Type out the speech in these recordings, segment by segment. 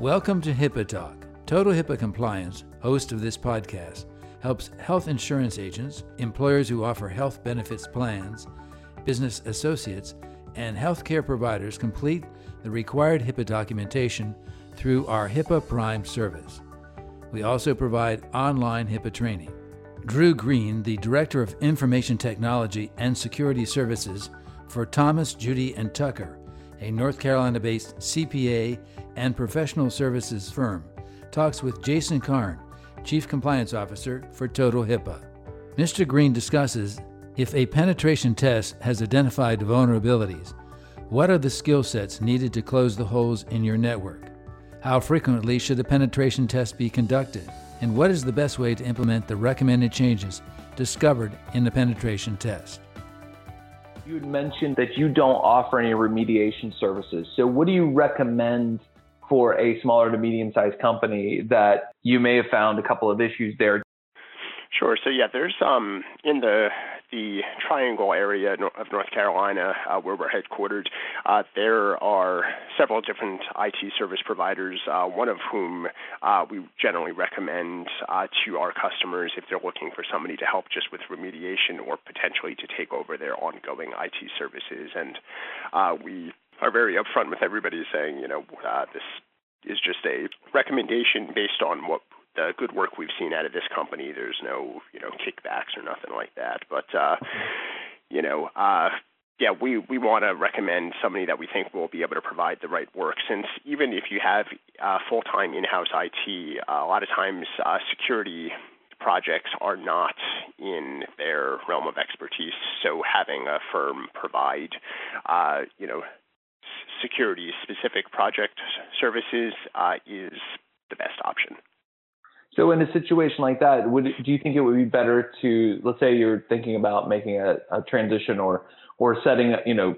Welcome to HIPAA Talk. Total HIPAA Compliance, host of this podcast, helps health insurance agents, employers who offer health benefits plans, business associates, and healthcare providers complete the required HIPAA documentation through our HIPAA Prime service. We also provide online HIPAA training. Drew Green, the Director of Information Technology and Security Services for Thomas, Judy, and Tucker, a North Carolina based CPA and professional services firm, talks with Jason Karn, Chief Compliance Officer for Total HIPAA. Mr. Green discusses if a penetration test has identified vulnerabilities, what are the skill sets needed to close the holes in your network? How frequently should a penetration test be conducted? And what is the best way to implement the recommended changes discovered in the penetration test? You had mentioned that you don't offer any remediation services. So, what do you recommend for a smaller to medium sized company that you may have found a couple of issues there? Sure. So yeah, there's um in the the Triangle area of North Carolina uh, where we're headquartered, uh, there are several different IT service providers. Uh, one of whom uh, we generally recommend uh, to our customers if they're looking for somebody to help just with remediation or potentially to take over their ongoing IT services. And uh, we are very upfront with everybody saying, you know, this is just a recommendation based on what the good work we've seen out of this company. There's no, you know, kickbacks or nothing like that. But uh, you know, uh, yeah, we we want to recommend somebody that we think will be able to provide the right work. Since even if you have uh, full-time in-house IT, uh, a lot of times uh, security projects are not in their realm of expertise. So having a firm provide, uh, you know, security specific project services uh, is the best option. So in a situation like that, would do you think it would be better to let's say you're thinking about making a, a transition or or setting you know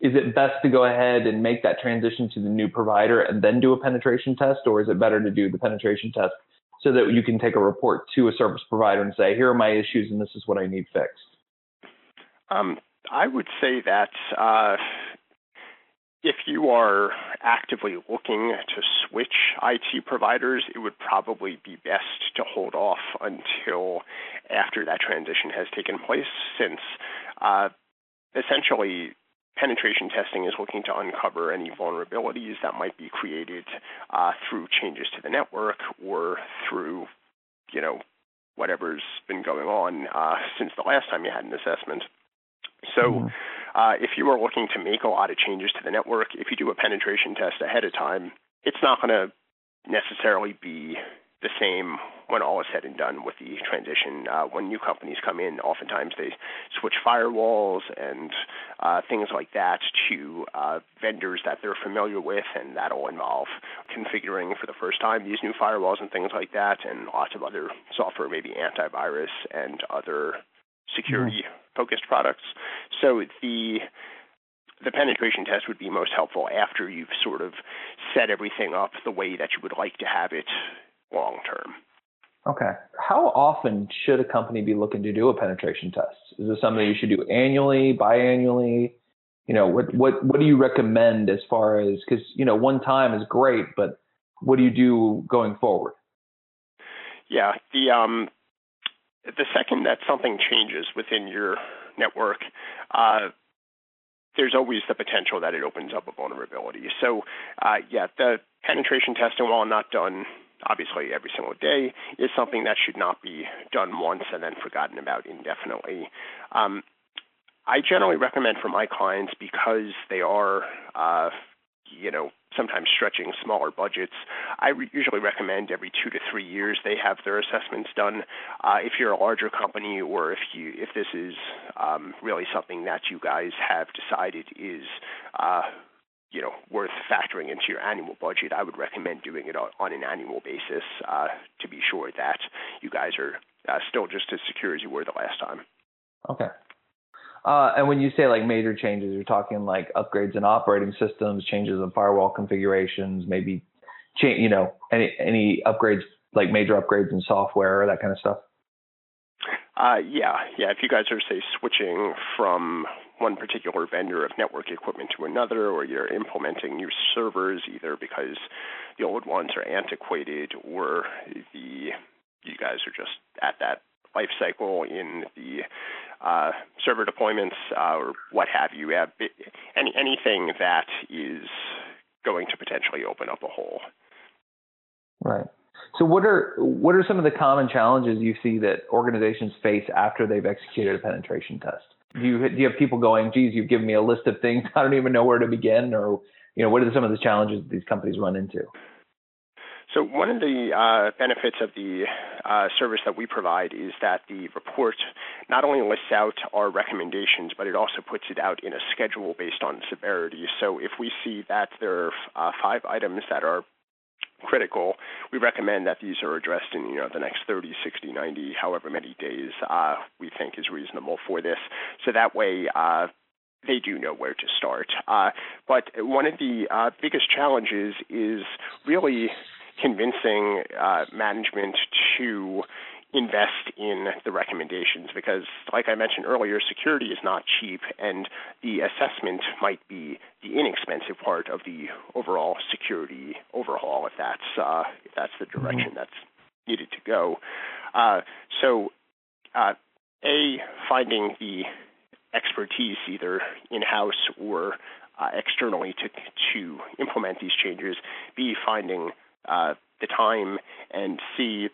is it best to go ahead and make that transition to the new provider and then do a penetration test or is it better to do the penetration test so that you can take a report to a service provider and say here are my issues and this is what I need fixed? Um, I would say that uh, if you are actively looking to switch IT providers, it would probably be best to hold off until after that transition has taken place, since uh, essentially penetration testing is looking to uncover any vulnerabilities that might be created uh, through changes to the network or through, you know, whatever's been going on uh, since the last time you had an assessment. So. Mm-hmm uh, if you are looking to make a lot of changes to the network, if you do a penetration test ahead of time, it's not going to necessarily be the same when all is said and done with the transition. Uh, when new companies come in, oftentimes they switch firewalls and uh, things like that to uh, vendors that they're familiar with, and that'll involve configuring for the first time these new firewalls and things like that, and lots of other software, maybe antivirus and other security focused products. So the the penetration test would be most helpful after you've sort of set everything up the way that you would like to have it long term. Okay. How often should a company be looking to do a penetration test? Is this something you should do annually, biannually? You know, what what what do you recommend as far as because you know one time is great, but what do you do going forward? Yeah, the um the second that something changes within your network, uh, there's always the potential that it opens up a vulnerability. So, uh, yeah, the penetration testing, while not done obviously every single day, is something that should not be done once and then forgotten about indefinitely. Um, I generally recommend for my clients because they are, uh, you know, sometimes stretching smaller budgets. I re- usually recommend every two to three years they have their assessments done. Uh, if you're a larger company, or if you if this is um, really something that you guys have decided is uh, you know worth factoring into your annual budget, I would recommend doing it on an annual basis uh, to be sure that you guys are uh, still just as secure as you were the last time. Okay. Uh, and when you say like major changes, you're talking like upgrades in operating systems, changes in firewall configurations, maybe change, you know, any any upgrades like major upgrades in software or that kind of stuff. Uh, yeah, yeah. If you guys are say switching from one particular vendor of network equipment to another, or you're implementing new servers either because the old ones are antiquated or the you guys are just at that life cycle in the uh, server deployments uh, or what have you. Any anything that is going to potentially open up a hole. Right. So what are what are some of the common challenges you see that organizations face after they've executed a penetration test? Do you do you have people going, "Geez, you've given me a list of things. I don't even know where to begin," or you know, what are some of the challenges these companies run into? So one of the uh, benefits of the uh, service that we provide is that the report not only lists out our recommendations, but it also puts it out in a schedule based on severity. So if we see that there are uh, five items that are critical, we recommend that these are addressed in you know the next 30, 60, 90, however many days uh, we think is reasonable for this. So that way. Uh, they do know where to start. Uh, but one of the uh, biggest challenges is really convincing uh, management to invest in the recommendations because, like I mentioned earlier, security is not cheap, and the assessment might be the inexpensive part of the overall security overhaul if that's uh, if that's the mm-hmm. direction that's needed to go. Uh, so, uh, a finding the expertise either in house or uh, externally to to implement these changes. B finding uh, the time and see,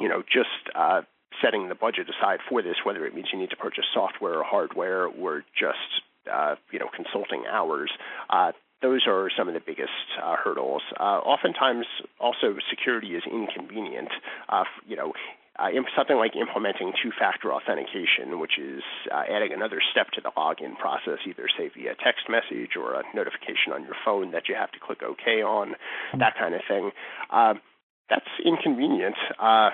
you know, just uh, setting the budget aside for this, whether it means you need to purchase software or hardware or just, uh, you know, consulting hours. Uh, those are some of the biggest uh, hurdles. Uh, oftentimes, also security is inconvenient. Uh, you know, uh, something like implementing two-factor authentication, which is uh, adding another step to the login process, either say via text message or a notification on your phone that you have to click OK on, that kind of thing. Uh, that's inconvenient. Uh,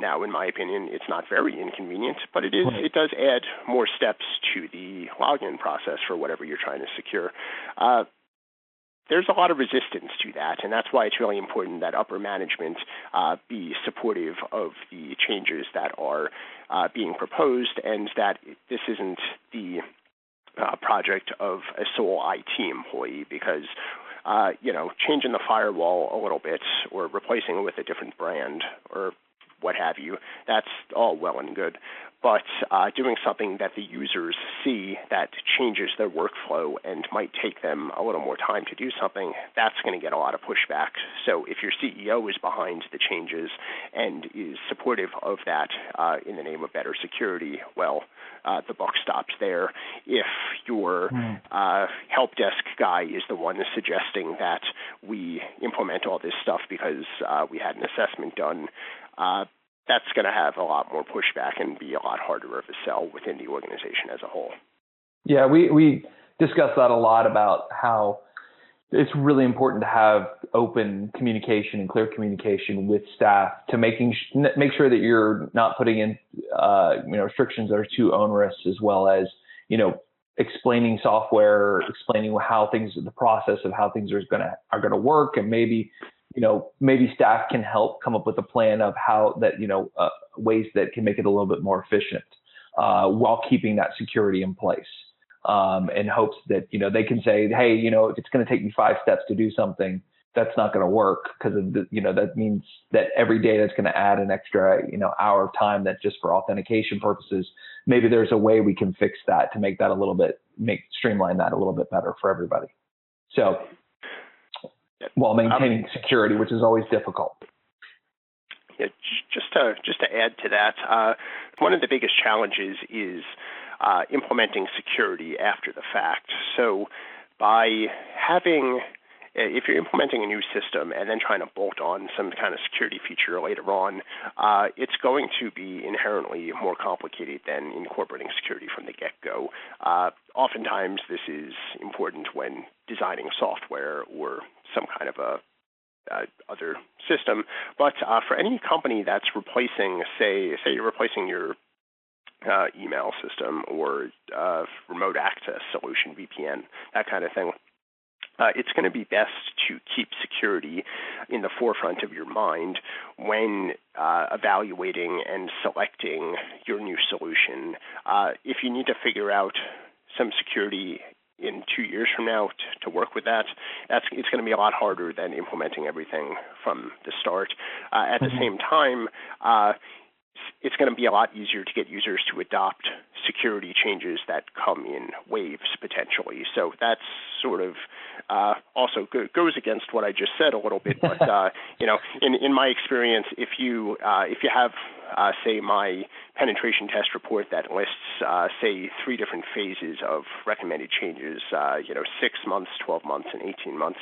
now, in my opinion, it's not very inconvenient, but it is. It does add more steps to the login process for whatever you're trying to secure. There's a lot of resistance to that, and that's why it's really important that upper management uh, be supportive of the changes that are uh, being proposed, and that this isn't the uh, project of a sole IT employee because. Uh, you know, changing the firewall a little bit or replacing it with a different brand or have you, that's all well and good but uh, doing something that the users see that changes their workflow and might take them a little more time to do something, that's going to get a lot of pushback. So if your CEO is behind the changes and is supportive of that uh, in the name of better security, well, uh, the buck stops there. If your mm. uh, help desk guy is the one suggesting that we implement all this stuff because uh, we had an assessment done, uh, that's going to have a lot more pushback and be a lot harder of a sell within the organization as a whole. Yeah, we we discuss that a lot about how it's really important to have open communication and clear communication with staff to making make sure that you're not putting in uh, you know restrictions that are too onerous, as well as you know explaining software, explaining how things, the process of how things are gonna are gonna work, and maybe you know, maybe staff can help come up with a plan of how that, you know, uh, ways that can make it a little bit more efficient uh, while keeping that security in place. Um, in hopes that you know they can say, hey, you know, if it's going to take me five steps to do something, that's not going to work because you know that means that every day that's going to add an extra you know hour of time that just for authentication purposes. Maybe there's a way we can fix that to make that a little bit make streamline that a little bit better for everybody. So while maintaining um, security, which is always difficult. Yeah, just to just to add to that, uh, one of the biggest challenges is uh, implementing security after the fact. So, by having if you're implementing a new system and then trying to bolt on some kind of security feature later on, uh, it's going to be inherently more complicated than incorporating security from the get-go. Uh, oftentimes, this is important when designing software or some kind of a uh, other system. But uh, for any company that's replacing, say, say you're replacing your uh, email system or uh, remote access solution, VPN, that kind of thing. Uh, it's going to be best to keep security in the forefront of your mind when uh, evaluating and selecting your new solution. Uh, if you need to figure out some security in two years from now t- to work with that. That's it's going to be a lot harder than implementing everything from the start. Uh, at mm-hmm. the same time, uh, it's going to be a lot easier to get users to adopt security changes that come in waves potentially. So that's sort of uh, also go- goes against what I just said a little bit. But uh, you know, in in my experience, if you uh, if you have uh, say my penetration test report that lists uh, say three different phases of recommended changes, uh, you know, six months, 12 months, and 18 months.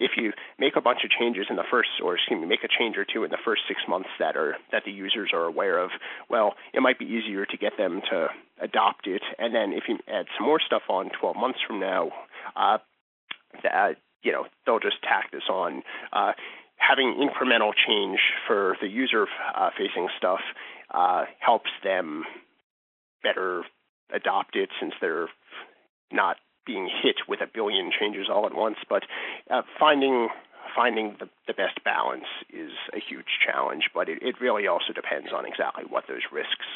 If you make a bunch of changes in the first, or excuse me, make a change or two in the first six months that are that the users are aware of, well, it might be easier to get them to adopt it. And then if you add some more stuff on 12 months from now, uh, that you know they'll just tack this on. Uh, having incremental change for the user uh, facing stuff uh, helps them better adopt it since they're not being hit with a billion changes all at once. But uh, finding finding the, the best balance is a huge challenge. But it, it really also depends on exactly what those risks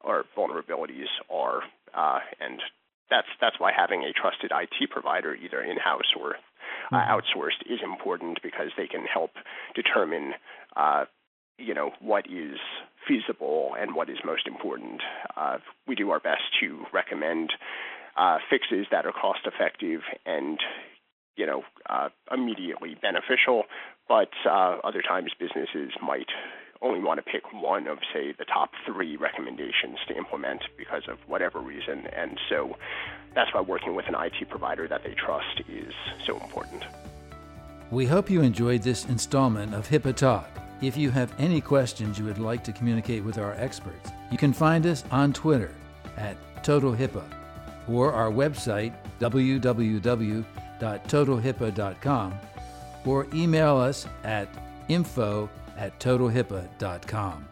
or vulnerabilities are, uh, and that's that's why having a trusted IT provider, either in house or uh, mm-hmm. outsourced, is important because they can help determine, uh, you know, what is feasible and what is most important. Uh, we do our best to recommend uh, fixes that are cost effective and you know uh, immediately beneficial, but uh, other times businesses might only want to pick one of, say, the top three recommendations to implement because of whatever reason. And so that's why working with an IT provider that they trust is so important. We hope you enjoyed this installment of HIPAA Talk. If you have any questions you would like to communicate with our experts, you can find us on Twitter at TotalHIPAA or our website www.totalhipaa.com or email us at info at totalhipaa.com.